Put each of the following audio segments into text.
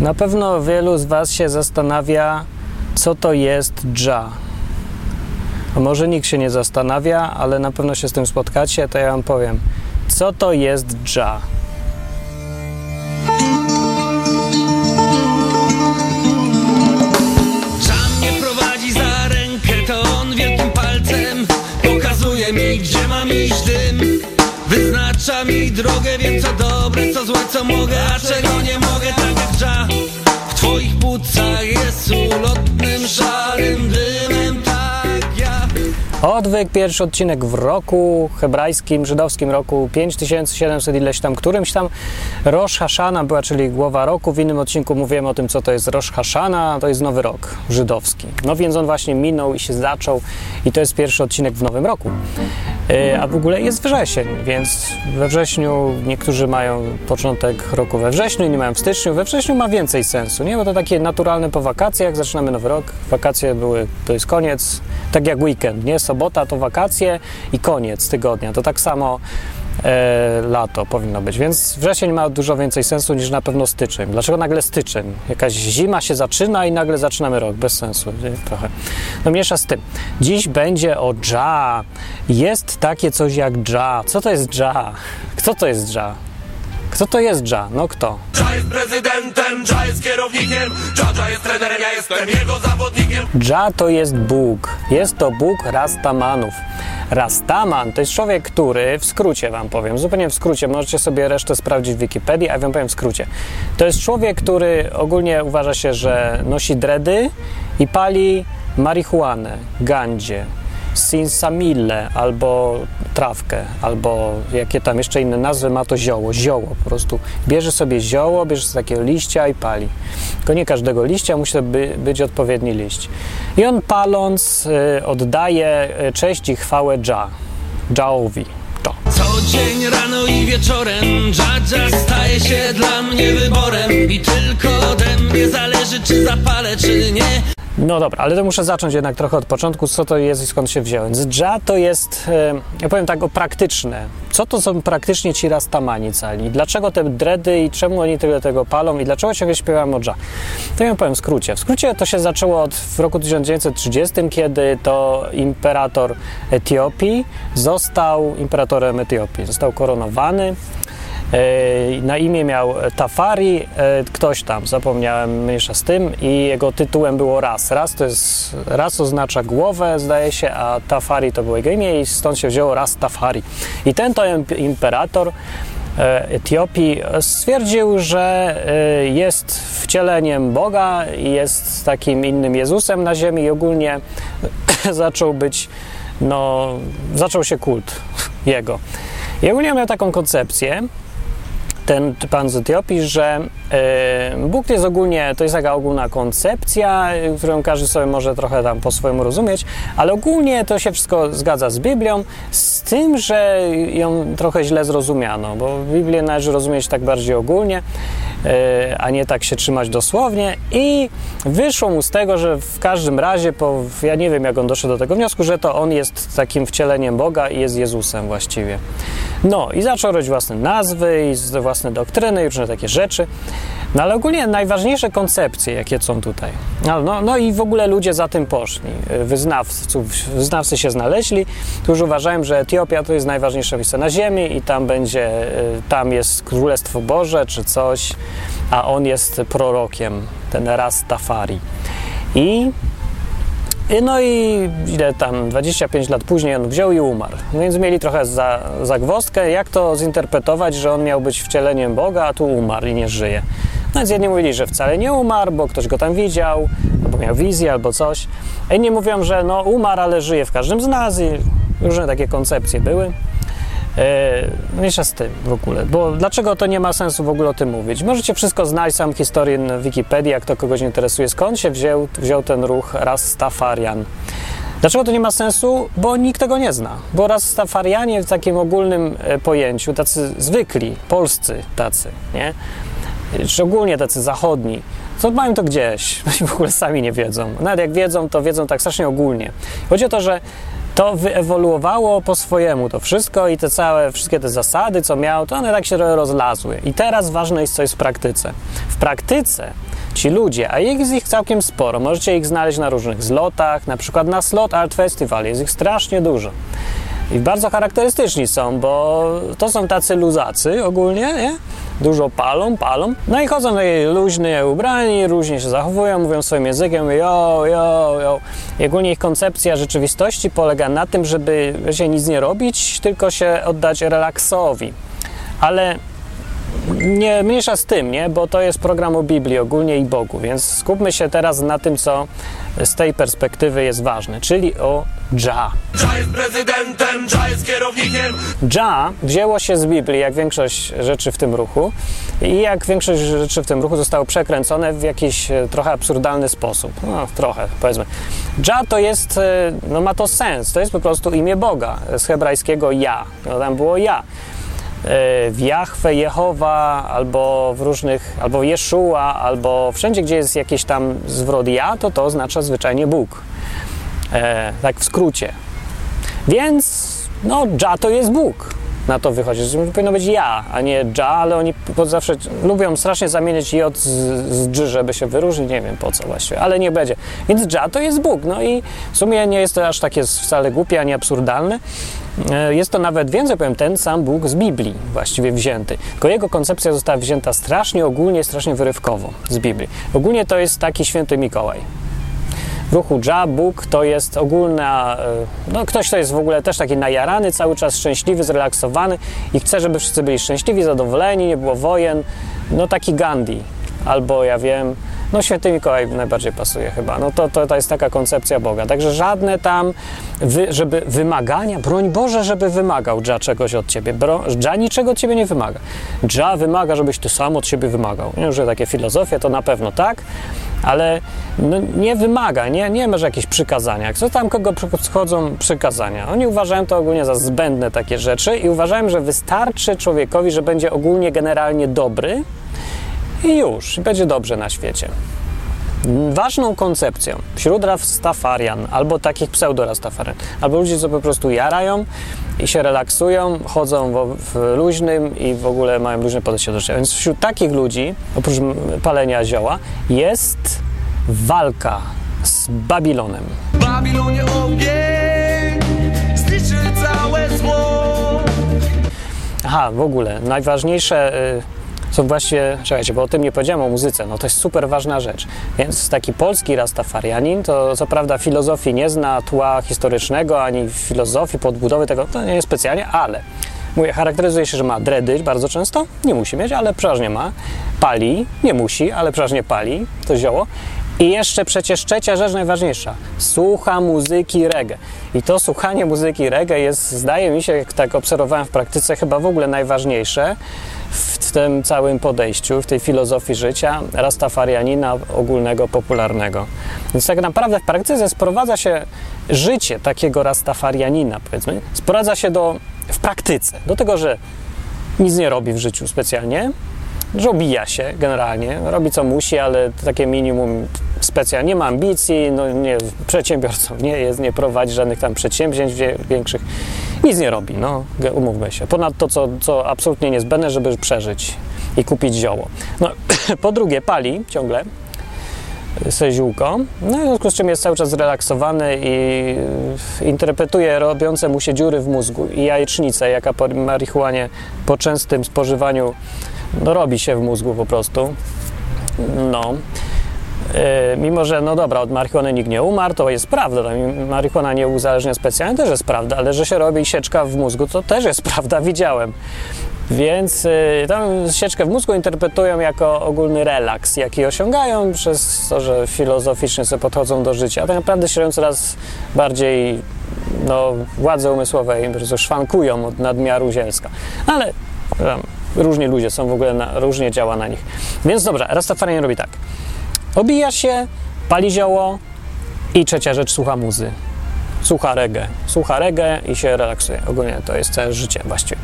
Na pewno wielu z Was się zastanawia, co to jest dża. Może nikt się nie zastanawia, ale na pewno się z tym spotkacie, to ja Wam powiem. Co to jest dża? Mi, gdzie mam iść Wyznacza mi drogę, wiem co dobre, co złe, co mogę A czego nie mogę, tak jak W twoich płucach jest ulotnym, szarym dymem Tak ja Odwyk, pierwszy odcinek w roku hebrajskim, żydowskim roku 5700 ileś tam, którymś tam Rosh Hashana była, czyli głowa roku. W innym odcinku mówiłem o tym, co to jest Rosh Hashana, to jest nowy rok żydowski. No więc on właśnie minął i się zaczął i to jest pierwszy odcinek w nowym roku. E, A w ogóle jest wrzesień, więc we wrześniu niektórzy mają początek roku we wrześniu, inni mają w styczniu. We wrześniu ma więcej sensu, nie? Bo to takie naturalne po wakacjach, zaczynamy nowy rok, wakacje były, to jest koniec, tak jak weekend, nie? Sobota to wakacje i koniec tygodnia. To tak samo lato powinno być, więc wrzesień ma dużo więcej sensu niż na pewno styczeń. Dlaczego nagle styczeń? Jakaś zima się zaczyna i nagle zaczynamy rok, bez sensu nie? trochę. No mniejsza z tym. Dziś będzie o dża. Jest takie coś jak dża. Co to jest dża? Kto to jest dża? Kto to jest dża? No kto? Dża jest prezydentem, Dża jest kierownikiem, Dża, Dża jest trenerem, ja jestem jego zawodnikiem. Dża to jest Bóg. Jest to Bóg Rastamanów. Rastaman to jest człowiek, który, w skrócie wam powiem, zupełnie w skrócie, możecie sobie resztę sprawdzić w Wikipedii, a wam powiem w skrócie. To jest człowiek, który ogólnie uważa się, że nosi dredy i pali marihuanę, gandzie, sinsamille albo trawkę, albo jakie tam jeszcze inne nazwy ma to zioło, zioło po prostu. Bierze sobie zioło, bierze sobie takiego liścia i pali. Tylko nie każdego liścia, musi by, być odpowiedni liść. I on paląc y, oddaje y, cześć i chwałę Dża, Dżaowi. To. Co dzień rano i wieczorem Dżadża staje się dla mnie wyborem I tylko ode mnie zależy czy zapalę czy nie No dobra, ale to muszę zacząć jednak trochę od początku, co to jest i skąd się wziąłem. Dża to jest, e, ja powiem tak, o praktyczne. Co to są praktycznie ci rastamani cali? Dlaczego te dredy i czemu oni tyle tego palą i dlaczego ciągle śpiewam o dża? To ja powiem w skrócie. W skrócie to się zaczęło od, w roku 1930, kiedy to imperator Etiopii został imperatorem Etiopii. Został koronowany. E, Na imię miał Tafari, e, ktoś tam, zapomniałem, mniejsza z tym, i jego tytułem było Ras. Ras to jest, Ras oznacza głowę, zdaje się, a Tafari to było jego imię i stąd się wzięło Ras Tafari. I ten to imp- imperator e, Etiopii stwierdził, że jest wcieleniem Boga i jest takim innym Jezusem na ziemi i ogólnie zaczął być, no, zaczął się kult jego. I ogólnie miał taką koncepcję, ten pan z Etiopii, że e, Bóg to jest ogólnie, to jest taka ogólna koncepcja, którą każdy sobie może trochę tam po swojemu rozumieć, ale ogólnie to się wszystko zgadza z Biblią, z tym, że ją trochę źle zrozumiano, bo Biblię należy rozumieć tak bardziej ogólnie, e, a nie tak się trzymać dosłownie i wyszło mu z tego, że w każdym razie, po, ja nie wiem jak on doszedł do tego wniosku, że to on jest takim wcieleniem Boga i jest Jezusem właściwie. No i zaczął robić własne nazwy i z- własne doktryny różne takie rzeczy. No ale ogólnie najważniejsze koncepcje, jakie są tutaj. No, no, no i w ogóle ludzie za tym poszli. Wyznawców, wyznawcy się znaleźli, którzy uważają, że Etiopia to jest najważniejsze miejsce na ziemi i tam będzie, y, tam jest Królestwo Boże czy coś, a on jest prorokiem, ten Rastafari. I No i ile tam, 25 lat później on wziął i umarł. No więc mieli trochę za, zagwozdkę, jak to zinterpretować, że on miał być wcieleniem Boga, a tu umarł i nie żyje. No więc jedni mówili, że wcale nie umarł, bo ktoś go tam widział, albo miał wizję, albo coś. A inni mówią, że no umarł, ale żyje w każdym z nas i różne takie koncepcje były. E, mniejsza z tym w ogóle, bo dlaczego to nie ma sensu w ogóle o tym mówić? Możecie wszystko znaleźć, sam historię na Wikipedii, jak to kogoś interesuje, skąd się wziął, wziął ten ruch Rastafarian. Dlaczego to nie ma sensu? Bo nikt tego nie zna. Bo Rastafarianie w takim ogólnym e, pojęciu, tacy zwykli, polscy tacy, nie? Szczególnie tacy zachodni, to mają to gdzieś, oni w ogóle sami nie wiedzą. Nawet jak wiedzą, to wiedzą tak strasznie ogólnie. Chodzi o to, że to wyewoluowało po swojemu to wszystko i te całe, wszystkie te zasady, co miał, to one tak się rozlazły. I teraz ważne jest, co jest w praktyce. W praktyce ci ludzie, a jest ich całkiem sporo. Możecie ich znaleźć na różnych zlotach, na przykład na Slot Art Festival, jest ich strasznie dużo. I bardzo charakterystyczni są, bo to są tacy luzacy ogólnie, nie? Dużo palą, palą. No i chodzą takie luźnie ubrani, różnie się zachowują, mówią swoim językiem, jo, jo, jo. I ogólnie ich koncepcja rzeczywistości polega na tym, żeby się nic nie robić, tylko się oddać relaksowi. Ale nie mniejsza z tym, nie? Bo to jest program o Biblii ogólnie i Bogu, więc skupmy się teraz na tym, co z tej perspektywy jest ważne, czyli o Dża. Dża jest prezydentem, Dża jest kierownikiem Dża wzięło się z Biblii, jak większość rzeczy w tym ruchu, i jak większość rzeczy w tym ruchu zostało przekręcone w jakiś e, trochę absurdalny sposób. No, trochę, powiedzmy. Dża to jest, e, no ma to sens, to jest po prostu imię Boga, z hebrajskiego ja. No, tam było ja e, w Jahwe, Jehowa, albo w różnych, albo Jeszua, albo wszędzie, gdzie jest jakiś tam zwrot ja, to to oznacza zwyczajnie Bóg. E, tak w skrócie. Więc, no, Dża to jest Bóg. Na to wychodzi. Powinno być ja, a nie Dża, ale oni zawsze lubią strasznie zamieniać J z, z żeby się wyróżnić. Nie wiem po co właściwie, ale nie będzie. Więc Dża to jest Bóg. No i w sumie nie jest to aż takie wcale głupie ani absurdalne. E, Jest to nawet więcej, powiem, ten sam Bóg z Biblii właściwie wzięty. Tylko jego koncepcja została wzięta strasznie ogólnie, strasznie wyrywkowo z Biblii. Ogólnie to jest taki święty Mikołaj. W ruchu Dża Bóg to jest ogólna, e, no ktoś, kto jest w ogóle też taki najarany, cały czas szczęśliwy, zrelaksowany i chce, żeby wszyscy byli szczęśliwi, zadowoleni, nie było wojen. No taki Gandhi, albo ja wiem, no święty Mikołaj najbardziej pasuje chyba. No to, to, to jest taka koncepcja Boga. Także żadne tam, wy, żeby wymagania, broń Boże, żeby wymagał Dża czegoś od ciebie. Bro, Dża niczego od ciebie nie wymaga. Dża wymaga, żebyś ty sam od siebie wymagał. Nie, że takie filozofie to na pewno tak, ale no, nie wymaga, nie, nie ma że jakieś przykazania. Co tam kogo przychodzą przykazania? Oni uważają to ogólnie za zbędne takie rzeczy i uważają, że wystarczy człowiekowi, że będzie ogólnie generalnie dobry i już, będzie dobrze na świecie. Ważną koncepcją wśród Rastafarian, albo takich pseudo-Rastafarian, albo ludzi, co po prostu jarają i się relaksują, chodzą w, w luźnym i w ogóle mają luźne podejście do życia. Więc wśród takich ludzi, oprócz palenia zioła, jest walka z Babilonem. Babilonie ogień zniszczy całe zło Aha, w ogóle najważniejsze y, są właśnie, czekajcie, bo o tym nie powiedziałem, o muzyce, no to jest super ważna rzecz. Więc taki polski rastafarianin, to co prawda filozofii nie zna, tła historycznego, ani filozofii, podbudowy tego, to nie jest specjalnie, ale mówię, charakteryzuje się, że ma dredy bardzo często, nie musi mieć, ale przeważnie ma, pali, nie musi, ale przeważnie pali, to zioło. I jeszcze przecież trzecia rzecz najważniejsza. Słucha muzyki reggae. I to słuchanie muzyki reggae jest, zdaje mi się, jak tak obserwowałem w praktyce, chyba w ogóle najważniejsze w tym całym podejściu, w tej filozofii życia rastafarianina ogólnego, popularnego. Więc tak naprawdę w praktyce sprowadza się życie takiego rastafarianina, powiedzmy, sprowadza się do, w praktyce, do tego, że nic nie robi w życiu specjalnie, że obija się generalnie, robi co musi, ale takie minimum specjalnie, nie ma ambicji, no nie, przedsiębiorcą nie jest, nie prowadzi żadnych tam przedsięwzięć większych, nic nie robi, no umówmy się. Ponad to, co, co absolutnie niezbędne, żeby przeżyć i kupić zioło. No, po drugie, pali ciągle, se ziółko, no w związku z czym jest cały czas zrelaksowany i y, interpretuje robiące mu się dziury w mózgu i jajecznicę, jaka po marihuanie, po częstym spożywaniu no, robi się w mózgu po prostu. No. E, mimo, że no dobra, od marihuany nikt nie umarł, to jest prawda. Marihuana nie uzależnia specjalnie, też jest prawda, ale że się robi sieczka w mózgu, to też jest prawda, widziałem. Więc y, tam sieczkę w mózgu interpretują jako ogólny relaks, jaki osiągają przez to, że filozoficznie sobie podchodzą do życia. A tak naprawdę się coraz bardziej no, władze umysłowe im po prostu szwankują od nadmiaru zielska. Ale tam, różni ludzie są w ogóle, na, różnie działa na nich. Więc dobra, Rastafarian robi tak. Obija się, pali zioło i trzecia rzecz, słucha muzy. Słucha reggae. Słucha reggae i się relaksuje. Ogólnie to jest całe życie właściwie.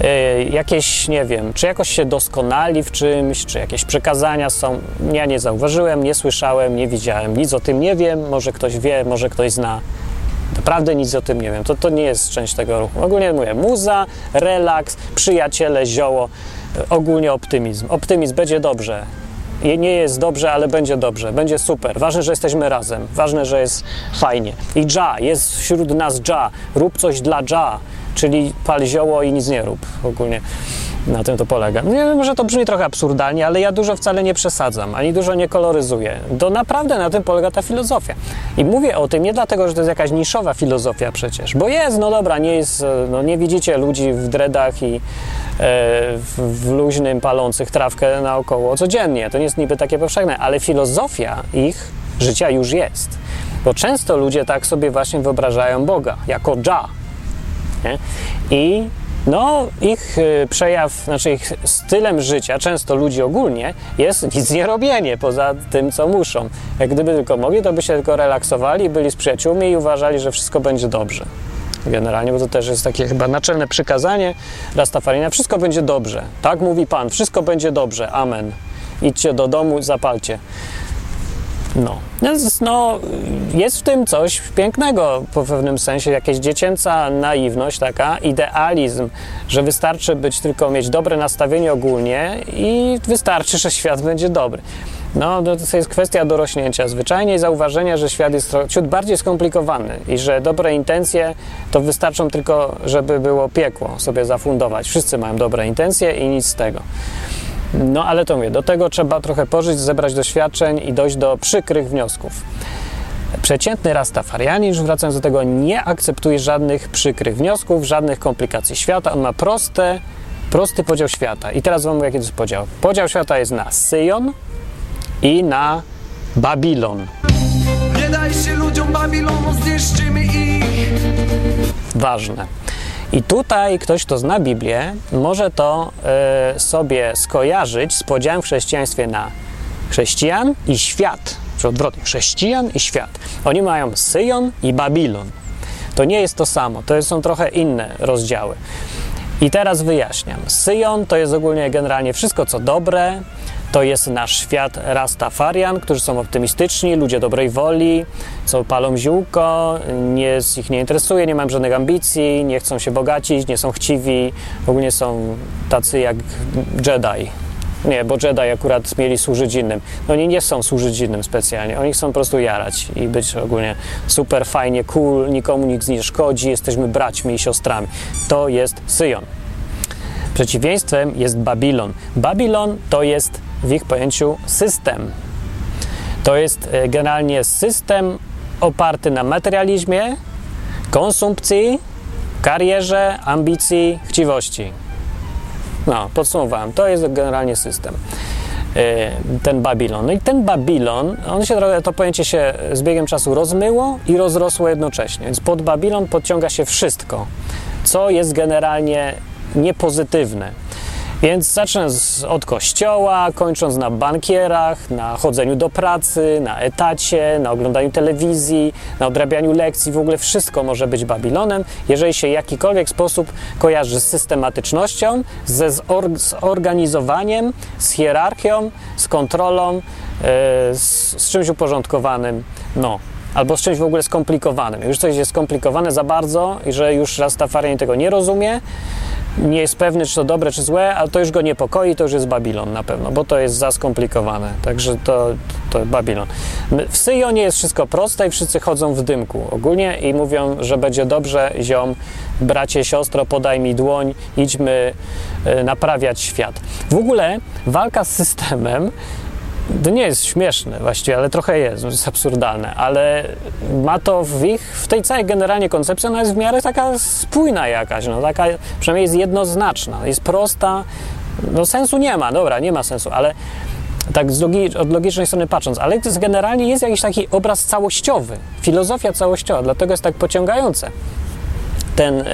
Yy, jakieś, nie wiem, czy jakoś się doskonali w czymś, czy jakieś przekazania są. Ja nie zauważyłem, nie słyszałem, nie widziałem, nic o tym nie wiem. Może ktoś wie, może ktoś zna. Naprawdę nic o tym nie wiem. To, to nie jest część tego ruchu. Ogólnie mówię, muza, relaks, przyjaciele, zioło, yy, ogólnie optymizm. Optymizm, będzie dobrze. Nie jest dobrze, ale będzie dobrze, będzie super. Ważne, że jesteśmy razem, ważne, że jest fajnie. I Dża, jest wśród nas Dża, rób coś dla Dża, czyli pal zioło i nic nie rób ogólnie. Na tym to polega. Nie wiem, że to brzmi trochę absurdalnie, ale ja dużo wcale nie przesadzam, ani dużo nie koloryzuję. To naprawdę na tym polega ta filozofia. I mówię o tym nie dlatego, że to jest jakaś niszowa filozofia przecież, bo jest, no dobra, nie jest, no nie widzicie ludzi w dreadach i e, w, luźnym, palących trawkę naokoło codziennie. To nie jest niby takie powszechne, ale filozofia ich życia już jest. Bo często ludzie tak sobie właśnie wyobrażają Boga, jako. Nie? I no, ich y, przejaw, znaczy ich stylem życia, często ludzi ogólnie, jest nic nie robienie poza tym, co muszą. Jak gdyby tylko mogli, to by się tylko relaksowali, byli z przyjaciółmi i uważali, że wszystko będzie dobrze. Generalnie, bo to też jest takie chyba naczelne przykazanie Rastafarina. Wszystko będzie dobrze. Tak mówi Pan. Wszystko będzie dobrze. Amen. Idźcie do domu, zapalcie. No. Więc no, jest w tym coś pięknego po pewnym sensie, jakaś dziecięca naiwność taka, idealizm, że wystarczy być tylko mieć dobre nastawienie ogólnie i wystarczy, że świat będzie dobry. No, to jest kwestia dorośnięcia zwyczajnie i zauważenia, że świat jest ciut bardziej skomplikowany i że dobre intencje to wystarczą tylko, żeby było piekło sobie zafundować. Wszyscy mają dobre intencje i nic z tego. No ale to mówię, do tego trzeba trochę pożyć, zebrać doświadczeń i dojść do przykrych wniosków. Przeciętny rastafarianin, już wracając do tego, nie akceptuje żadnych przykrych wniosków, żadnych komplikacji świata. On ma proste, prosty podział świata. I teraz wam mówię, jaki to jest podział. Podział świata jest na Syjon i na Babilon. Nie daj się ludziom Babilonu, zniszczymy ich ważne. I tutaj ktoś, kto zna Biblię, może to e, sobie skojarzyć z podziałem w chrześcijaństwie na chrześcijan i świat, czy odwrotnie, chrześcijan i świat. Oni mają Syjon i Babilon. To nie jest to samo, to są trochę inne rozdziały. I teraz wyjaśniam. Syjon to jest ogólnie generalnie wszystko, co dobre, to jest nasz świat Rastafarian, którzy są optymistyczni, ludzie dobrej woli, co palą ziółko, nie, ich nie interesuje, nie mają żadnych ambicji, nie chcą się bogacić, nie są chciwi, ogólnie są tacy jak Jedi. Nie, bo Jedi akurat mieli służyć innym. No oni nie są służyć innym specjalnie, oni chcą po prostu jarać i być ogólnie super, fajnie, cool, nikomu nic nie szkodzi, jesteśmy braćmi i siostrami. To jest Syjon. Przeciwieństwem jest Babilon. Babilon to jest w ich pojęciu system. To jest e, generalnie system oparty na materializmie, konsumpcji, karierze, ambicji, chciwości. No, podsumowałem. To jest generalnie system. e, Ten Babilon. No i ten Babilon, on się to pojęcie się z biegiem czasu rozmyło i rozrosło jednocześnie. Więc pod Babilon podciąga się wszystko, co jest generalnie niepozytywne. Więc zacznę z, od kościoła, kończąc na bankierach, na chodzeniu do pracy, na etacie, na oglądaniu telewizji, na odrabianiu lekcji. W ogóle wszystko może być Babilonem, jeżeli się w jakikolwiek sposób kojarzy z systematycznością, ze zor- zorganizowaniem, z hierarchią, z kontrolą, e, z, z czymś uporządkowanym. No, albo z czymś w ogóle skomplikowanym. Już coś jest skomplikowane za bardzo i że już Rastafarian tego nie rozumie, nie jest pewny, czy to dobre, czy złe, ale to już go niepokoi, to już jest Babilon na pewno, bo to jest za skomplikowane. Także to, to Babilon. W Syjonie jest wszystko proste i wszyscy chodzą w dymku ogólnie i mówią, że będzie dobrze, ziom, bracie, siostro, podaj mi dłoń, idźmy e, naprawiać świat. W ogóle walka z systemem to nie jest śmieszne właściwie, ale trochę jest, jest absurdalne, ale ma to w ich, w tej całej generalnie koncepcji, ona jest w miarę taka spójna jakaś, no taka przynajmniej jest jednoznaczna, jest prosta, no sensu nie ma, dobra, nie ma sensu, ale tak z logi, od logicznej strony patrząc, ale to jest generalnie jest jakiś taki obraz całościowy, filozofia całościowa, dlatego jest tak pociągające ten, e,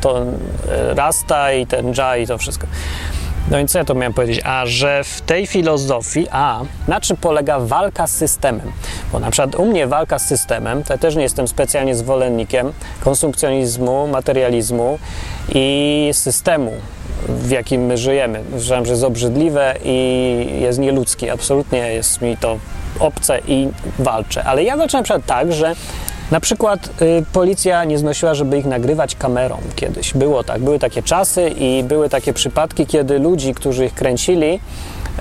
to e, Rasta i ten Dża i to wszystko. No i co ja to miałem powiedzieć? A że w tej filozofii, a na czym polega walka z systemem? Bo na przykład u mnie walka z systemem, to ja też nie jestem specjalnie zwolennikiem konsumpcjonizmu, materializmu i systemu, w jakim my żyjemy. Uważam, że jest obrzydliwe i jest nieludzkie. Absolutnie jest mi to obce i walczę. Ale ja walczę na przykład tak, że Na przykład y, policja nie znosiła, żeby ich nagrywać kamerą kiedyś. Było tak, były takie czasy i były takie przypadki, kiedy ludzi, którzy ich kręcili,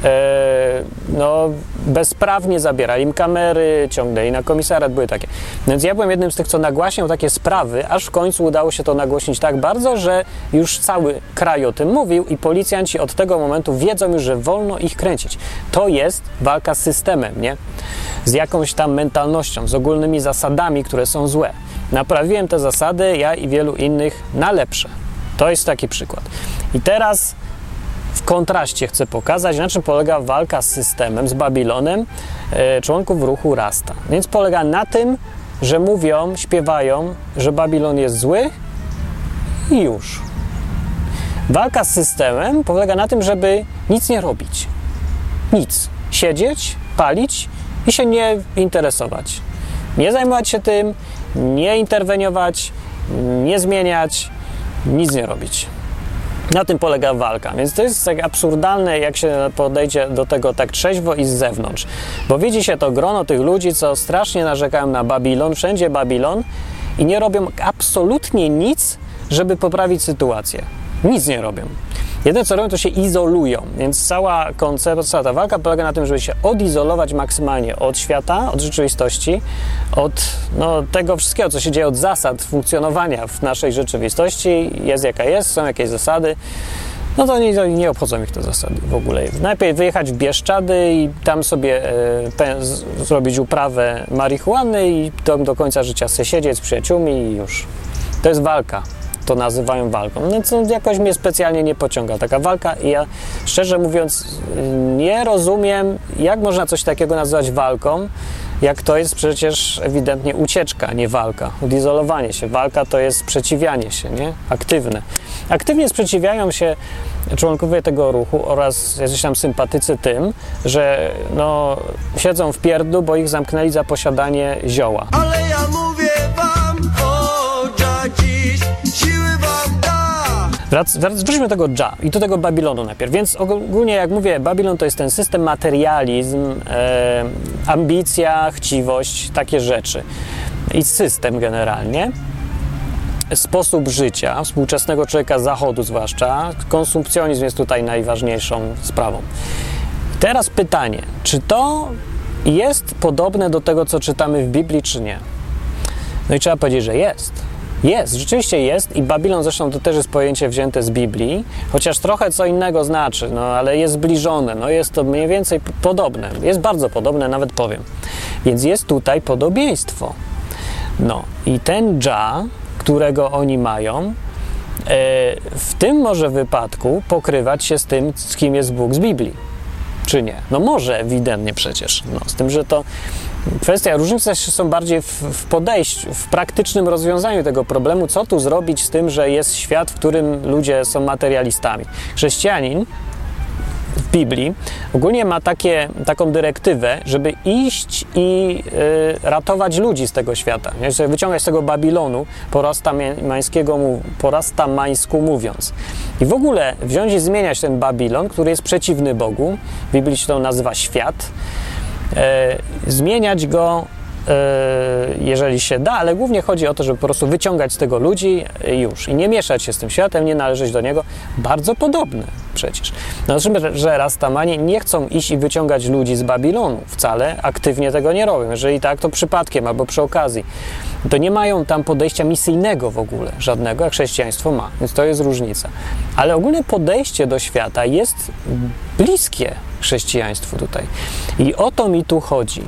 e, no, bezprawnie zabierali im kamery, ciągnęli na komisariat, były takie. Więc ja byłem jednym z tych, co nagłaśniał takie sprawy, aż w końcu udało się to nagłośnić tak bardzo, że już cały kraj o tym mówił i policjanci od tego momentu wiedzą już, że wolno ich kręcić. To jest walka z systemem, nie? Z jakąś tam mentalnością, z ogólnymi zasadami, które są złe. Naprawiłem te zasady, ja i wielu innych, na lepsze. To jest taki przykład. I teraz w kontraście chcę pokazać, na czym polega walka z systemem, z Babilonem e, członków ruchu Rasta. Więc polega na tym, że mówią, śpiewają, że Babilon jest zły i już. Walka z systemem polega na tym, żeby nic nie robić. Nic. Siedzieć, palić i się nie interesować. Nie zajmować się tym, nie interweniować, nie zmieniać, nic nie robić. Na tym polega walka, więc to jest tak absurdalne, jak się podejdzie do tego tak trzeźwo i z zewnątrz. Bo widzi się to grono tych ludzi, co strasznie narzekają na Babilon, wszędzie Babilon i nie robią absolutnie nic, żeby poprawić sytuację. Nic nie robią. Jedyne co robią, to się izolują, więc cała koncepcja, ta walka polega na tym, żeby się odizolować maksymalnie od świata, od rzeczywistości, od no, tego wszystkiego, co się dzieje, od zasad funkcjonowania w naszej rzeczywistości. Jest jaka jest, są jakieś zasady. No to nie, nie obchodzą ich te zasady w ogóle. Najpierw wyjechać w Bieszczady i tam sobie e, z, zrobić uprawę marihuany i do, do końca życia sobie siedzieć z przyjaciółmi i już. To jest walka to nazywają walką. No co jakoś mnie specjalnie nie pociąga taka walka i ja szczerze mówiąc nie rozumiem, jak można coś takiego nazywać walką, jak to jest przecież ewidentnie ucieczka, nie walka, odizolowanie się. Walka to jest sprzeciwianie się, nie? Aktywne. Aktywnie sprzeciwiają się członkowie tego ruchu oraz jacyś tam sympatycy tym, że no, siedzą w pierdlu, bo ich zamknęli za posiadanie zioła. Ale ja mówię wróćmy do tego Dża i do tego Babilonu najpierw. Więc ogólnie, jak mówię, Babilon to jest ten system materializm, e, ambicja, chciwość, takie rzeczy. I system generalnie. Sposób życia współczesnego człowieka zachodu, zwłaszcza. Konsumpcjonizm jest tutaj najważniejszą sprawą. Teraz pytanie, czy to jest podobne do tego, co czytamy w Biblii, czy nie? No i trzeba powiedzieć, że jest. Jest, rzeczywiście jest i Babilon zresztą to też jest pojęcie wzięte z Biblii, chociaż trochę co innego znaczy, no ale jest zbliżone, no jest to mniej więcej podobne, jest bardzo podobne, nawet powiem. Więc jest tutaj podobieństwo. No i ten Dża, którego oni mają, e, w tym może wypadku pokrywać się z tym, z kim jest Bóg z Biblii. Czy nie? No może ewidentnie przecież. No, z tym, że to kwestia różnice są bardziej w, w podejściu, w praktycznym rozwiązaniu tego problemu, co tu zrobić z tym, że jest świat, w którym ludzie są materialistami. Chrześcijanin w Biblii ogólnie ma takie, taką dyrektywę, żeby iść i y, ratować ludzi z tego świata, nie? Wyciągać z tego Babilonu, po rastamańskiego, po rastamańsku mówiąc. I w ogóle wziąć i zmieniać ten Babilon, który jest przeciwny Bogu, w Biblii się to nazywa świat, zmieniać go, e, jeżeli się da, ale głównie chodzi o to, żeby po prostu wyciągać z tego ludzi już. I nie mieszać się z tym światem, nie należeć do niego. Bardzo podobne przecież. No, że, Rastamanie nie chcą iść i wyciągać ludzi z Babilonu. Wcale aktywnie tego nie robią. Jeżeli tak, to przypadkiem albo przy okazji. To nie mają tam podejścia misyjnego w ogóle, żadnego, a chrześcijaństwo ma. Więc to jest różnica. Ale ogólne podejście do świata jest bliskie chrześcijaństwu tutaj. I o to mi tu chodzi.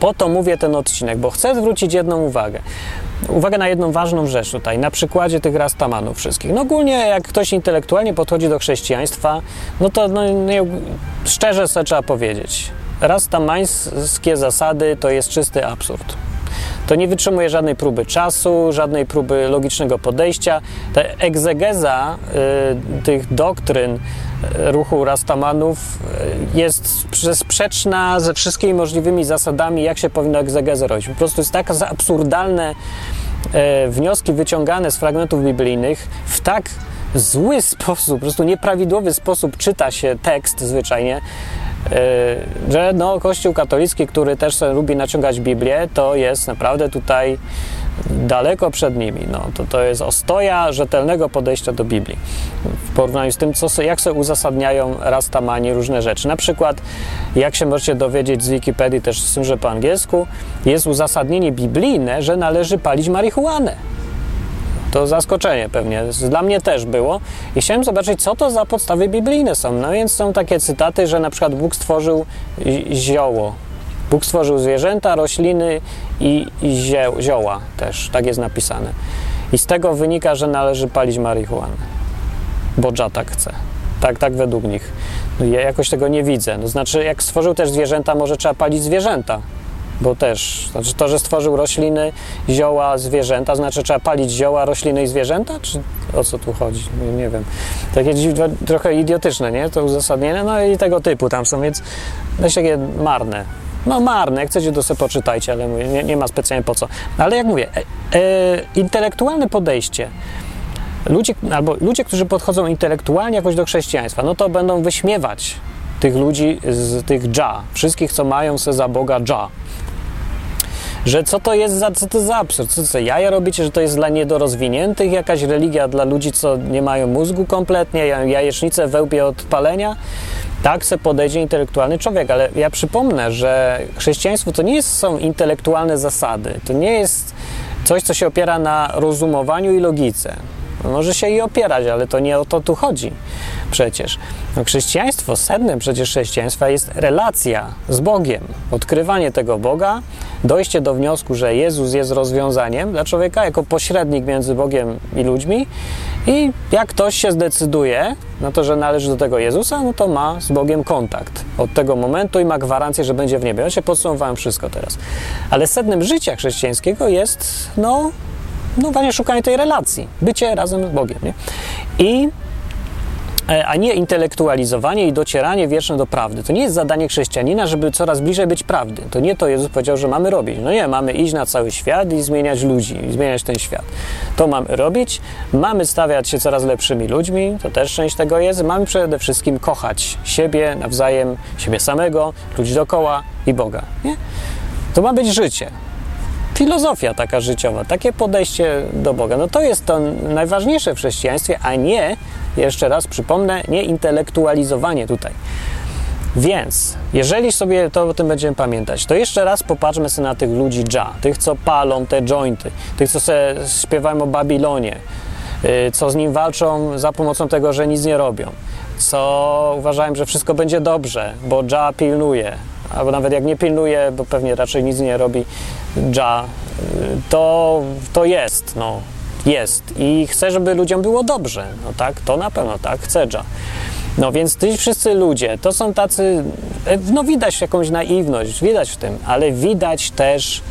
Po to mówię ten odcinek, bo chcę zwrócić jedną uwagę. Uwagę na jedną ważną rzecz tutaj, na przykładzie tych rastamanów wszystkich. No ogólnie, jak ktoś intelektualnie podchodzi do chrześcijaństwa, no to no, nie, szczerze sobie trzeba powiedzieć. Rastamańskie zasady to jest czysty absurd. To nie wytrzymuje żadnej próby czasu, żadnej próby logicznego podejścia. Ta egzegeza y, tych doktryn ruchu Rastamanów jest sprzeczna ze wszystkimi możliwymi zasadami, jak się powinno egzegezę robić. Po prostu jest tak absurdalne e, wnioski wyciągane z fragmentów biblijnych w tak zły sposób, po prostu nieprawidłowy sposób czyta się tekst zwyczajnie, że no, Kościół katolicki, który też lubi naciągać Biblię, to jest naprawdę tutaj daleko przed nimi. No, to, to jest ostoja rzetelnego podejścia do Biblii w porównaniu z tym, co, se- jak sobie uzasadniają rastamani różne rzeczy. Na przykład, jak się możecie dowiedzieć z Wikipedii, też tym, że po angielsku, jest uzasadnienie biblijne, że należy palić marihuanę. To zaskoczenie pewnie. Dla mnie też było. I chciałem zobaczyć, co to za podstawy biblijne są. No więc są takie cytaty, że na przykład Bóg stworzył zi- zioło. Bóg stworzył zwierzęta, rośliny i, i zio, zioła też. Tak jest napisane. I z tego wynika, że należy palić marihuanę. Bo Dża tak chce. Tak, tak według nich. No Ja jakoś tego nie widzę. No znaczy, jak stworzył też zwierzęta, może trzeba palić zwierzęta bo też, znaczy to, że stworzył rośliny, zioła, zwierzęta, znaczy trzeba palić zioła, rośliny i zwierzęta, czy o co tu chodzi? Nie, nie wiem. Takie dziwne, trochę idiotyczne, nie? To uzasadnienie, no i tego typu tam są, więc dość takie marne. No marne, jak chcecie to sobie poczytajcie, ale mówię, nie, nie ma specjalnie po co. Ale jak mówię, e, e, intelektualne podejście, ludzie, albo ludzie, którzy podchodzą intelektualnie jakoś do chrześcijaństwa, no to będą wyśmiewać tych ludzi z tych dża, wszystkich, co mają se za Boga dża że co to jest za, co to za absurd, co, co jaja robicie, że to jest dla niedorozwiniętych, jakaś religia dla ludzi, co nie mają mózgu kompletnie, ja- jajecznicę wełbie od palenia. Tak se podejdzie intelektualny człowiek, ale ja przypomnę, że chrześcijaństwo to nie są intelektualne zasady, to nie jest coś, co się opiera na rozumowaniu i logice. Może się i opierać, ale to nie o to tu chodzi przecież. No, chrześcijaństwo, sednem przecież chrześcijaństwa jest relacja z Bogiem, odkrywanie tego Boga, dojście do wniosku, że Jezus jest rozwiązaniem dla człowieka jako pośrednik między Bogiem i ludźmi i jak ktoś się zdecyduje na to, że należy do tego Jezusa, no to ma z Bogiem kontakt od tego momentu i ma gwarancję, że będzie w niebie. Ja się podsumowałem wszystko teraz. Ale sednem życia chrześcijańskiego jest, no, no właśnie szukanie tej relacji, bycie razem z Bogiem, nie? I e, a nie intelektualizowanie i docieranie wieczne do prawdy. To nie jest zadanie chrześcijanina, żeby coraz bliżej być prawdy. To nie to Jezus powiedział, że mamy robić. No nie, mamy iść na cały świat i zmieniać ludzi, i zmieniać ten świat. To mamy robić. Mamy stawiać się coraz lepszymi ludźmi, to też część tego jest. Mamy przede wszystkim kochać siebie nawzajem, siebie samego, ludzi dookoła i Boga. Nie? To ma być życie filozofia taka życiowa, takie podejście do Boga. No to jest to najważniejsze w chrześcijaństwie, a nie, jeszcze raz przypomnę, nie intelektualizowanie tutaj. Więc, jeżeli sobie to o tym będziemy pamiętać, to jeszcze raz popatrzmy sobie na tych ludzi dża, tych, co palą te jointy, tych, co se śpiewają o Babilonie, y, co z nim walczą za pomocą tego, że nic nie robią, co uważają, że wszystko będzie dobrze, bo dża pilnuje, albo nawet jak nie pilnuje, bo pewnie raczej nic nie robi dża, to, to jest, no, jest. I chce, żeby ludziom było dobrze, no tak, to na pewno tak, chce dża. No więc ci wszyscy ludzie to są tacy, e, no widać jakąś naiwność, widać w tym, ale widać też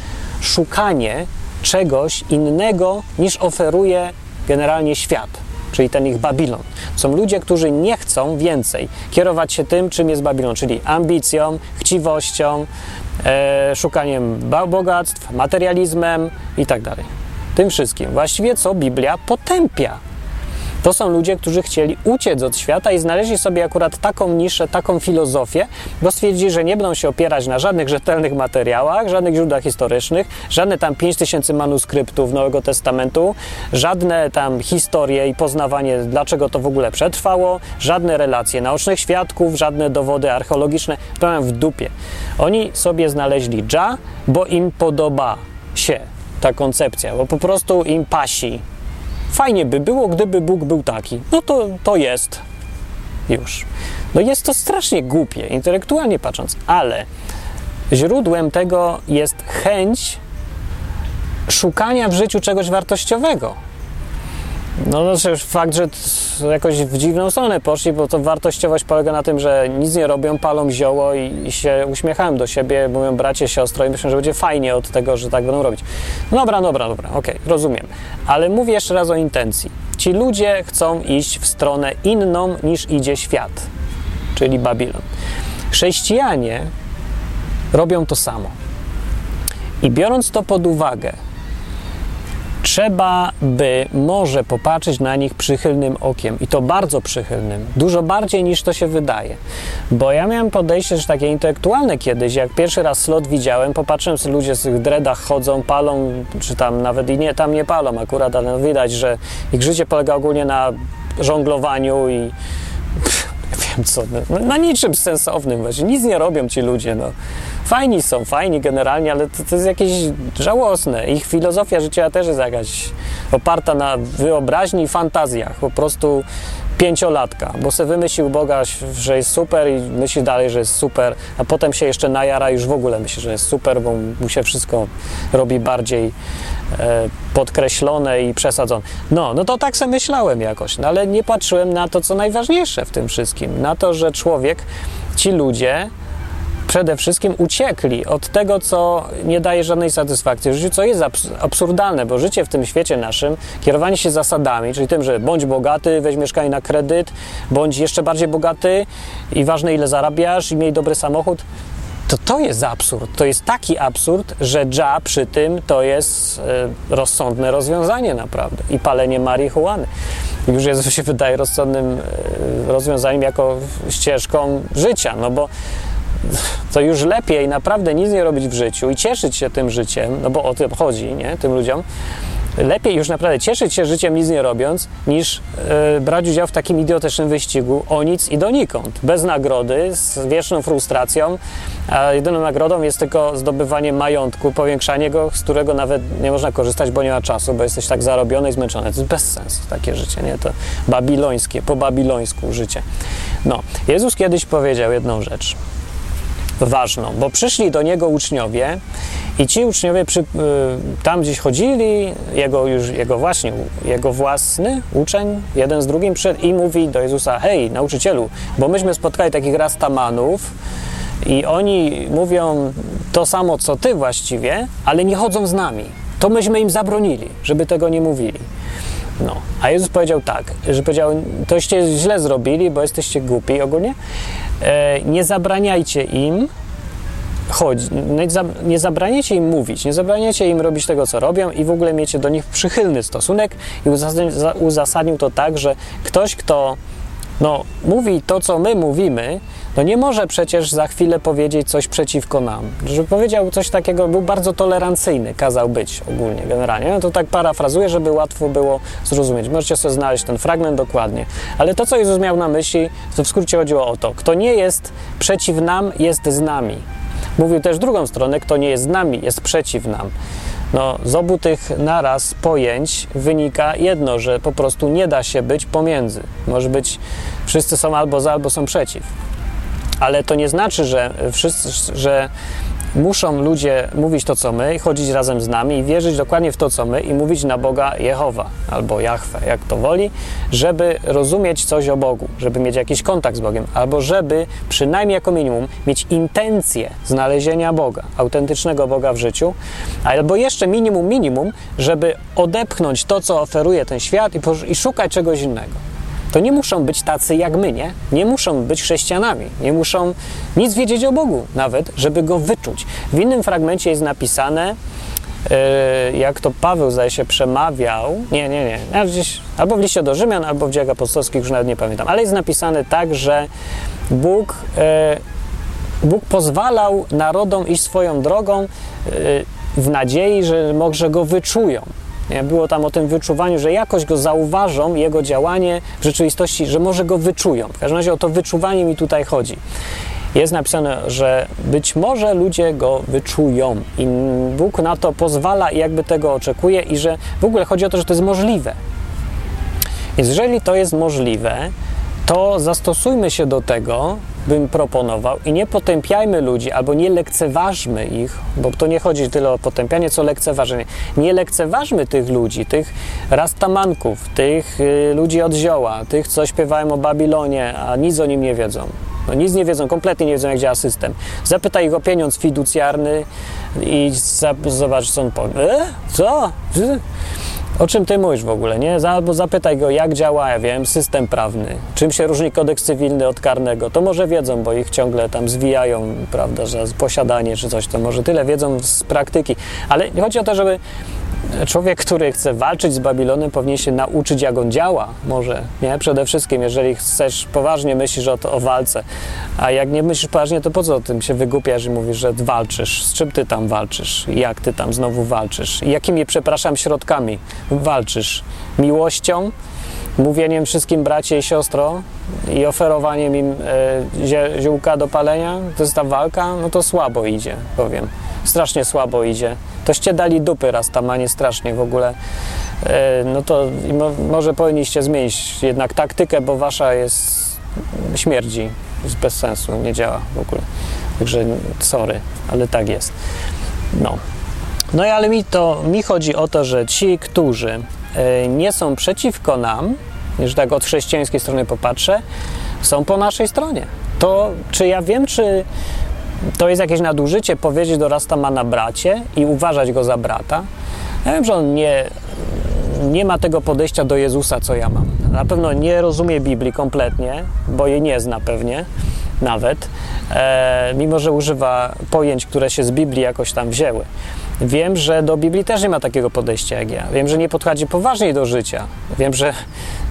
szukanie czegoś innego niż oferuje generalnie świat, czyli ten ich Babilon. Są ludzie, którzy nie chcą więcej kierować się tym, czym jest Babilon, czyli ambicją, chciwością, e, szukaniem bogactw, materializmem i tak. Tym wszystkim. Właściwie co Biblia potępia. To są ludzie, którzy chcieli uciec od świata i znaleźli sobie akurat taką niszę, taką filozofię, bo stwierdzili, że nie będą się opierać na żadnych rzetelnych materiałach, żadnych źródłach historycznych, żadne tam 5000 manuskryptów Nowego Testamentu, żadne tam historie i poznawanie, dlaczego to w ogóle przetrwało, żadne relacje naocznych świadków, żadne dowody archeologiczne, pełen w dupie. Oni sobie znaleźli dża, bo im podoba się ta koncepcja, bo po prostu im pasi Fajnie by było, gdyby Bóg był taki. No to, to jest. Już. No jest to strasznie głupie, intelektualnie patrząc, ale źródłem tego jest chęć szukania w życiu czegoś wartościowego. No, znaczy fakt, że jakoś w dziwną stronę poszli, bo to wartościowość polega na tym, że nic nie robią, palą zioło i, i się uśmiechają do siebie, mówią bracie, siostro i myślą, że będzie fajnie od tego, że tak będą robić. Dobra, dobra, dobra, okej, rozumiem. Ale mówię jeszcze raz o intencji. Ci ludzie chcą iść w stronę inną niż idzie świat, czyli Babilon. Chrześcijanie robią to samo. I biorąc to pod uwagę, trzeba by może popatrzeć na nich przychylnym okiem i to bardzo przychylnym, dużo bardziej niż to się wydaje. Bo ja miałem podejście że takie intelektualne kiedyś, jak pierwszy raz slot widziałem, popatrzyłem, że ludzie z tych dreadach chodzą, palą, czy tam nawet i nie, tam nie palą akurat, ale no widać, że ich życie polega ogólnie na żonglowaniu i nie wiem co, no, na niczym sensownym właśnie, nic nie robią ci ludzie, no. Fajni są, fajni generalnie, ale to, to jest jakieś żałosne. Ich filozofia życia też jest jakaś oparta na wyobraźni i fantazjach, po prostu pięciolatka, bo se wymyślił Boga, że jest super i myśli dalej, że jest super, a potem się jeszcze najara i już w ogóle myśli, że jest super, bo mu się wszystko robi bardziej e, podkreślone i przesadzone. No, no to tak sobie myślałem jakoś, no ale nie patrzyłem na to, co najważniejsze w tym wszystkim, na to, że człowiek, ci ludzie przede wszystkim uciekli od tego, co nie daje żadnej satysfakcji w życiu, co jest abs absurdalne, bo życie w tym świecie naszym, kierowanie się zasadami, czyli tym, że bądź bogaty, weź mieszkanie na kredyt, bądź jeszcze bardziej bogaty i ważne ile zarabiasz i miej dobry samochód, to to jest absurd. To jest taki absurd, że dża przy tym to jest e, rozsądne rozwiązanie naprawdę i palenie marihuany. Już jest, się wydaje rozsądnym e, rozwiązaniem jako ścieżką życia, no bo to już lepiej naprawdę nic nie robić w życiu i cieszyć się tym życiem, no bo o tym chodzi, nie, tym ludziom. Lepiej już naprawdę cieszyć się życiem nic nie robiąc, niż yy, brać udział w takim idiotycznym wyścigu o nic i donikąd. Bez nagrody, z wieczną frustracją, a jedyną nagrodą jest tylko zdobywanie majątku, powiększanie go, z którego nawet nie można korzystać, bo nie ma czasu, bo jesteś tak zarobiony i zmęczony. To jest bez sensu takie życie, nie? To babilońskie, po babilońsku życie. No, Jezus kiedyś powiedział jedną rzecz ważną, bo przyszli do niego uczniowie i ci uczniowie przy, y, tam gdzieś chodzili, jego już, jego właśnie, jego własny uczeń, jeden z drugim przyszedł i mówi do Jezusa, hej, nauczycielu, bo myśmy spotkali takich rastamanów i oni mówią to samo, co ty właściwie, ale nie chodzą z nami. To myśmy im zabronili, żeby tego nie mówili. No, a Jezus powiedział tak, że powiedział, toście źle zrobili, bo jesteście głupi ogólnie, e, nie zabraniajcie im chodzi, nie zabraniacie im mówić, nie zabraniacie im robić tego, co robią i w ogóle miecie do nich przychylny stosunek. I uzasadnił to tak, że ktoś, kto no, mówi to, co my mówimy, no nie może przecież za chwilę powiedzieć coś przeciwko nam. Żeby powiedział coś takiego, był bardzo tolerancyjny, kazał być ogólnie, generalnie. No to tak parafrazuję, żeby łatwo było zrozumieć. Możecie sobie znaleźć ten fragment dokładnie. Ale to, co Jezus miał na myśli, to w skrócie chodziło o to, kto nie jest przeciw nam, jest z nami. Mówił też drugą stronę, kto nie jest z nami, jest przeciw nam. No, z obu tych naraz pojęć wynika jedno, że po prostu nie da się być pomiędzy. Może być, wszyscy są albo za, albo są przeciw. Ale to nie znaczy, że wszyscy, że muszą ludzie mówić to, co my, chodzić razem z nami i wierzyć dokładnie w to, co my i mówić na Boga Jehowa albo Jahwe, jak to woli, żeby rozumieć coś o Bogu, żeby mieć jakiś kontakt z Bogiem, albo żeby przynajmniej jako minimum mieć intencję znalezienia Boga, autentycznego Boga w życiu, albo jeszcze minimum, minimum, żeby odepchnąć to, co oferuje ten świat i, i szukać czegoś innego to nie muszą być tacy jak my, nie? Nie muszą być chrześcijanami, nie muszą nic wiedzieć o Bogu nawet, żeby go wyczuć. W innym fragmencie jest napisane, yy, jak to Paweł zdaje się przemawiał, nie, nie, nie, gdzieś, albo w liście do Rzymian, albo w dziejach apostolskich, już nawet nie pamiętam, ale jest napisane tak, że Bóg, yy, Bóg pozwalał narodom iść swoją drogą yy, w nadziei, że może go wyczują. Było tam o tym wyczuwaniu, że jakoś go zauważą, jego działanie w rzeczywistości, że może go wyczują. W każdym razie o to wyczuwanie mi tutaj chodzi. Jest napisane, że być może ludzie go wyczują i Bóg na to pozwala i jakby tego oczekuje i że w ogóle chodzi o to, że to jest możliwe. Więc jeżeli to jest możliwe, to zastosujmy się do tego, bym proponował i nie potępiajmy ludzi albo nie lekceważmy ich, bo to nie chodzi tyle o potępianie, co lekceważenie. Nie lekceważmy tych ludzi, tych rastamanków, tych y, ludzi od zioła, tych, co śpiewają o Babilonie, a nic o nim nie wiedzą. No nic nie wiedzą, kompletnie nie wiedzą, jak działa system. Zapytaj ich o pieniądz fiducjarny i zobacz, co on powie. E? Co? O czym ty mówisz w ogóle, nie? Albo zapytaj go, jak działa, ja wiem, system prawny, czym się różni kodeks cywilny od karnego. To może wiedzą, bo ich ciągle tam zwijają, prawda, że posiadanie czy coś, to może tyle wiedzą z praktyki. Ale chodzi o to, żeby człowiek, który chce walczyć z Babilonem, powinien się nauczyć, jak on działa, może, nie? Przede wszystkim, jeżeli chcesz poważnie myślisz o, to, o walce, a jak nie myślisz poważnie, to po co tym się wygłupiasz i mówisz, że walczysz? Z czym ty tam walczysz? Jak ty tam znowu walczysz? Jakimi, przepraszam, środkami walczysz? Miłością? Mówieniem wszystkim bracie i siostro i oferowaniem im zie, ziółka do palenia? To jest ta walka? No to słabo idzie, powiem. Strasznie słabo idzie. Toście dali dupy raz tam, a nie strasznie w ogóle. E, no to mo, może powinniście zmienić jednak taktykę, bo wasza jest śmierdzi. Jest bez sensu, nie działa w ogóle. Także sorry, ale tak jest. No. No i ale mi to mi chodzi o to, że ci, którzy e, nie są przeciwko nam, że tak od chrześcijańskiej strony popatrzę, są po naszej stronie. To czy ja wiem, czy to jest jakieś nadużycie powiedzieć do Rastamana bracie i uważać go za brata? Ja wiem, że on nie, nie ma tego podejścia do Jezusa, co ja mam. Na pewno nie rozumie Biblii kompletnie, bo jej nie zna pewnie nawet, e, mimo że używa pojęć, które się z Biblii jakoś tam wzięły. Wiem, że do Biblii też nie ma takiego podejścia jak ja. Wiem, że nie podchodzi poważniej do życia. Wiem, że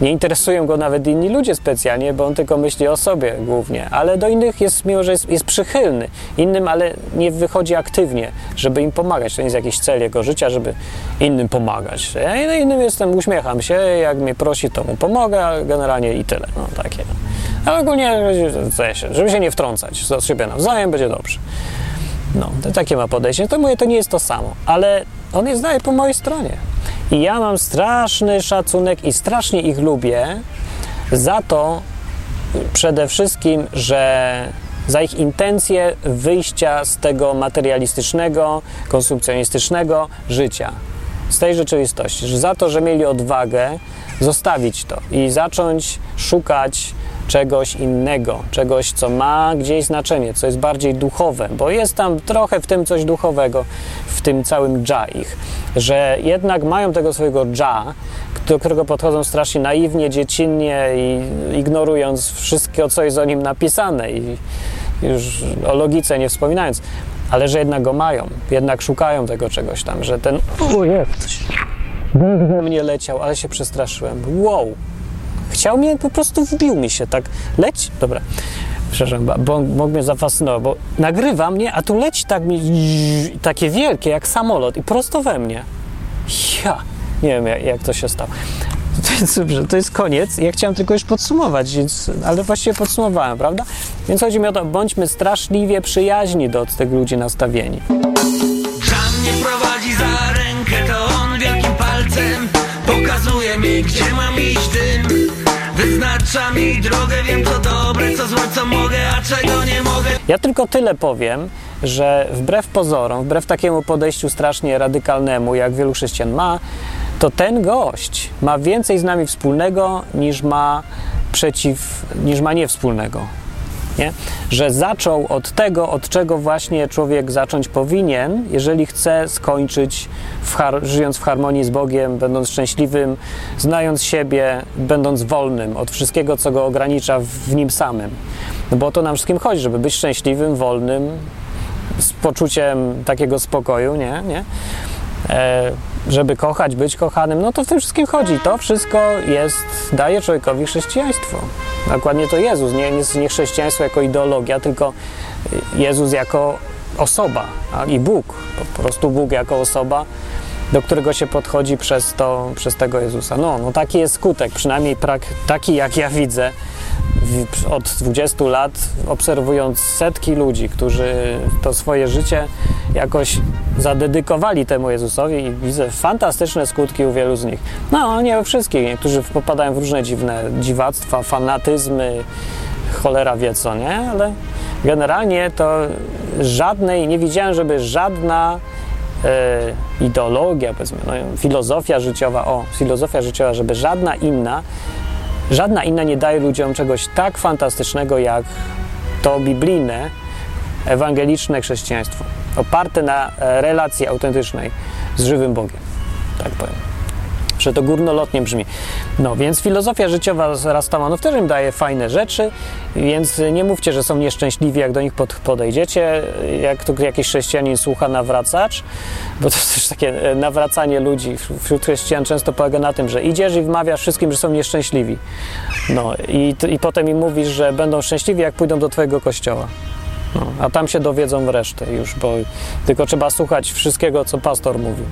nie interesują go nawet inni ludzie specjalnie, bo on tylko myśli o sobie głównie. Ale do innych jest, mimo że jest, jest przychylny. Innym, ale nie wychodzi aktywnie, żeby im pomagać. To nie jest jakiś cel jego życia, żeby innym pomagać. Ja innym jestem, uśmiecham się, jak mnie prosi, to mu pomogę, a generalnie i tyle. No takie. Ale ogólnie, żeby się nie wtrącać z siebie nawzajem, będzie dobrze. No, to takie ma podejście. To mówię, to nie jest to samo, ale on jest dalej po mojej stronie. I ja mam straszny szacunek i strasznie ich lubię za to przede wszystkim, że za ich intencje wyjścia z tego materialistycznego, konsumpcjonistycznego życia, z tej rzeczywistości, że za to, że mieli odwagę zostawić to i zacząć szukać czegoś innego, czegoś, co ma gdzieś znaczenie, co jest bardziej duchowe, bo jest tam trochę w tym coś duchowego, w tym całym dża ich, że jednak mają tego swojego dża, do którego podchodzą strasznie naiwnie, dziecinnie i ignorując wszystko, co jest o nim napisane i już o logice nie wspominając, ale że jednak go mają, jednak szukają tego czegoś tam, że ten o jest, mnie leciał, ale się przestraszyłem, wow, Chciał mnie, po prostu wbił mi się tak. Leć, dobra. Przepraszam, bo mógł mnie zafascynować, bo nagrywa mnie, a tu leci tak mi, takie wielkie jak samolot i prosto we mnie. Ja, nie wiem jak, jak to się stało. Jest, dobrze, to jest koniec. Ja chciałem tylko już podsumować, więc, ale właściwie podsumowałem, prawda? Więc chodzi mi o to, bądźmy straszliwie przyjaźni do tych ludzi nastawieni. Żan mnie prowadzi za rękę, to on wielkim palcem pokazuje mi, gdzie mam iść tym. Wyznacza mi drogę, wiem co dobre, co złe, co mogę, a czego nie mogę. Ja tylko tyle powiem, że wbrew pozorom, wbrew takiemu podejściu strasznie radykalnemu, jak wielu chrześcijan ma, to ten gość ma więcej z nami wspólnego niż ma przeciw, niż ma niewspólnego. Nie? Że zaczął od tego, od czego właśnie człowiek zacząć powinien, jeżeli chce skończyć w żyjąc w harmonii z Bogiem, będąc szczęśliwym, znając siebie, będąc wolnym od wszystkiego, co go ogranicza w nim samym. No bo o to nam wszystkim chodzi, żeby być szczęśliwym, wolnym, z poczuciem takiego spokoju, nie? nie? E, żeby kochać, być kochanym, no to w tym wszystkim chodzi. To wszystko jest, daje człowiekowi chrześcijaństwo. Dokładnie to Jezus, nie, nie chrześcijaństwo jako ideologia, tylko Jezus jako osoba i Bóg, po prostu Bóg jako osoba, do którego się podchodzi przez, to, przez tego Jezusa. No, no taki jest skutek, przynajmniej prak, taki jak ja widzę od 20 lat, obserwując setki ludzi, którzy to swoje życie jakoś zadedykowali temu Jezusowi i widzę fantastyczne skutki u wielu z nich. No, nie we wszystkich, niektórzy popadają w różne dziwne dziwactwa, fanatyzmy, cholera wie co, nie? Ale generalnie to żadnej, nie widziałem, żeby żadna ideologia, powiedzmy, no, filozofia życiowa, o, filozofia życiowa, żeby żadna inna, żadna inna nie daje ludziom czegoś tak fantastycznego jak to biblijne, ewangeliczne chrześcijaństwo, oparte na e, relacji autentycznej z żywym Bogiem, tak powiem. Że to górnolotnie brzmi. No więc filozofia życiowa z Rastamanów też im daje fajne rzeczy, więc nie mówcie, że są nieszczęśliwi, jak do nich pod, podejdziecie, jak tu jakiś chrześcijanin słucha nawracacz, bo to jest też takie e, nawracanie ludzi wśród chrześcijan często polega na tym, że idziesz i wmawiasz wszystkim, że są nieszczęśliwi. No i, i potem im mówisz, że będą szczęśliwi, jak pójdą do twojego kościoła. No, a tam się dowiedzą resztę już, bo tylko trzeba słuchać wszystkiego, co pastor mówi.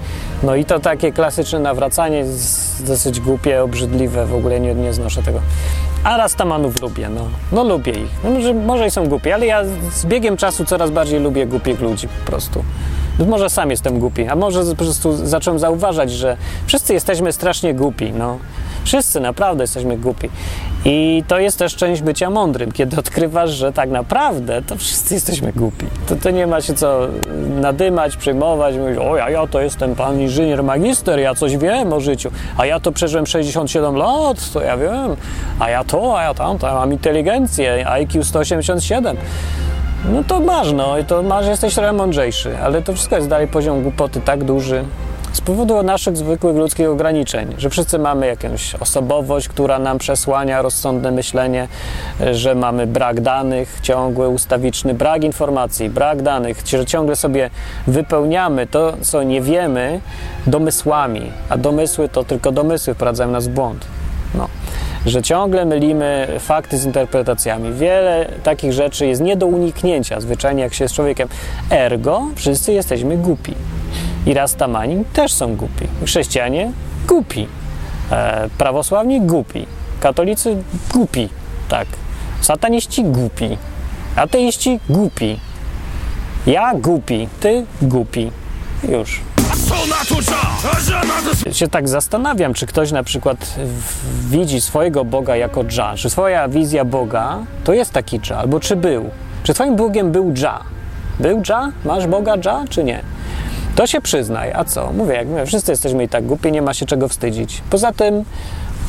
No i to takie klasyczne nawracanie dosyć głupie, obrzydliwe, w ogóle nie, nie znoszę tego. A Rastamanów lubię, no. No lubię ich. No, może, może i są głupi, ale ja z biegiem czasu coraz bardziej lubię głupich ludzi po prostu. Może sam jestem głupi, a może po prostu zacząłem zauważać, że wszyscy jesteśmy strasznie głupi, no. Wszyscy naprawdę jesteśmy głupi. I to jest też część bycia mądrym, kiedy odkrywasz, że tak naprawdę to wszyscy jesteśmy głupi. To, to nie ma się co nadymać, przejmować, mówić, o ja, ja to jestem pan inżynier magister, ja coś wiem o życiu, a ja to przeżyłem 67 lat, to ja wiem, a ja to, a ja tamto, ja mam inteligencję, IQ 187. No to masz, no i to masz, jesteś trochę mądrzejszy, ale to wszystko jest dalej poziom głupoty tak duży, z powodu naszych zwykłych ludzkich ograniczeń, że wszyscy mamy jakąś osobowość, która nam przesłania rozsądne myślenie, że mamy brak danych, ciągły, ustawiczny brak informacji, brak danych, że ciągle sobie wypełniamy to, co nie wiemy, domysłami, a domysły to tylko domysły wprowadzają nas w błąd. Że ciągle mylimy fakty z interpretacjami. Wiele takich rzeczy jest nie do uniknięcia zwyczajnie, jak się jest człowiekiem. Ergo, wszyscy jesteśmy głupi. I Rastamani też są głupi. Chrześcijanie głupi. E, prawosławni głupi. Katolicy głupi. Tak. Sataniści głupi. Ateiści głupi. Ja głupi. Ty głupi. Już. Się tak zastanawiam, czy ktoś na przykład widzi swojego Boga jako Dża, czy swoja wizja Boga to jest taki Dża, albo czy był. Czy twoim Bogiem był Dża? Był Dża? Masz Boga Dża, czy nie? To się przyznaj, a co? Mówię, jak mówię, wszyscy jesteśmy i tak głupi, nie ma się czego wstydzić. Poza tym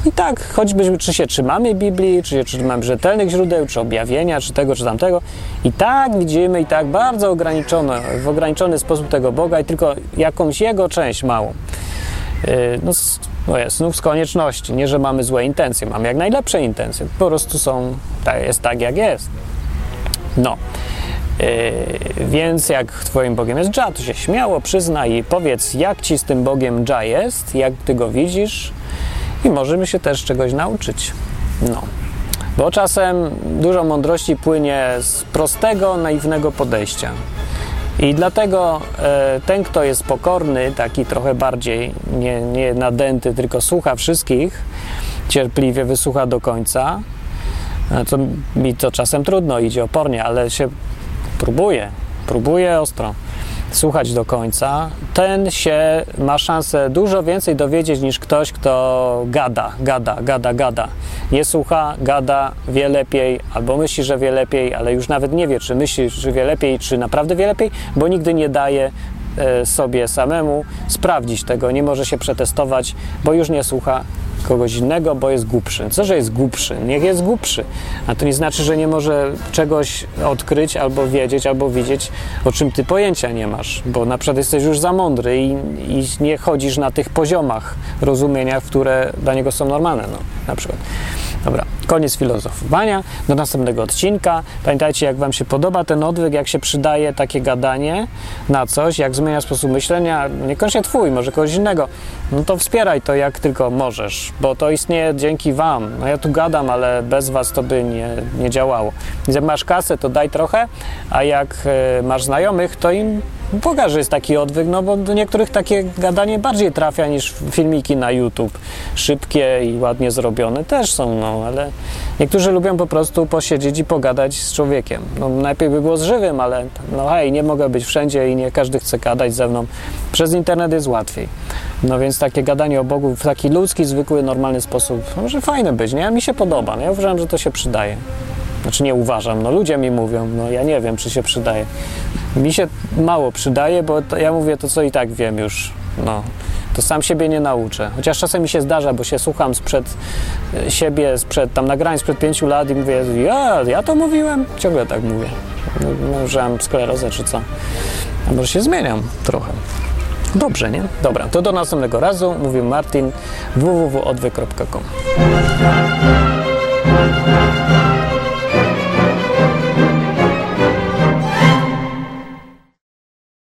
i tak, choćbyśmy, czy się trzymamy Biblii, czy się trzymamy rzetelnych źródeł, czy objawienia, czy tego, czy tamtego, i tak widzimy, i tak bardzo ograniczone, w ograniczony sposób tego Boga i tylko jakąś jego część małą. Yy, no, no jest, znów z konieczności. Nie, że mamy złe intencje, mamy jak najlepsze intencje. Po prostu są, jest tak, jak jest. No. Yy, więc jak Twoim Bogiem jest Dża, to się śmiało przyznaj i powiedz, jak Ci z tym Bogiem Dża jest, jak Ty go widzisz i możemy się też czegoś nauczyć. No. Bo czasem dużo mądrości płynie z prostego, naiwnego podejścia. I dlatego e, ten, kto jest pokorny, taki trochę bardziej nie, nie nadęty, tylko słucha wszystkich, cierpliwie wysłucha do końca, to mi to czasem trudno, idzie opornie, ale się próbuje, próbuje ostro słuchać do końca, ten się ma szansę dużo więcej dowiedzieć niż ktoś, kto gada, gada, gada, gada. Nie słucha, gada, wie lepiej, albo myśli, że wie lepiej, ale już nawet nie wie, czy myśli, że wie lepiej, czy naprawdę wie lepiej, bo nigdy nie daje sobie samemu sprawdzić tego, nie może się przetestować, bo już nie słucha kogoś innego, bo jest głupszy. Co, że jest głupszy? Niech jest głupszy. A to nie znaczy, że nie może czegoś odkryć, albo wiedzieć, albo widzieć, o czym ty pojęcia nie masz, bo na przykład jesteś już za mądry i, i nie chodzisz na tych poziomach rozumienia, które dla niego są normalne, no, na przykład. Dobra, koniec filozofowania. Do następnego odcinka. Pamiętajcie, jak Wam się podoba ten odwyk, jak się przydaje takie gadanie na coś, jak zmienia sposób myślenia, niekoniecznie Twój, może kogoś innego, no to wspieraj to jak tylko możesz, bo to istnieje dzięki Wam. No ja tu gadam, ale bez Was to by nie, nie działało. Jak masz kasę, to daj trochę, a jak e, masz znajomych, to im Pokaż, że jest taki odwyk, no bo do niektórych takie gadanie bardziej trafia niż filmiki na YouTube. Szybkie i ładnie zrobione też są, no ale niektórzy lubią po prostu posiedzieć i pogadać z człowiekiem. No najpierw by było z żywym, ale no hej, nie mogę być wszędzie i nie każdy chce gadać ze mną. Przez internet jest łatwiej. No więc takie gadanie o Bogu w taki ludzki, zwykły, normalny sposób może fajne być, nie? Mi się podoba, no ja uważam, że to się przydaje. Znaczy nie uważam, no ludzie mi mówią, no ja nie wiem, czy się przydaje. Mi się mało przydaje, bo to, ja mówię to, co i tak wiem już. No, to sam siebie nie nauczę. Chociaż czasem mi się zdarza, bo się słucham sprzed e, siebie, sprzed tam nagrań sprzed pięciu lat i mówię, ja, ja to mówiłem? Ciągle tak mówię. Może mam sklerozę czy co. A może się zmieniam trochę. Dobrze, nie? Dobra, to do następnego razu. Mówił Martin www.odwy.com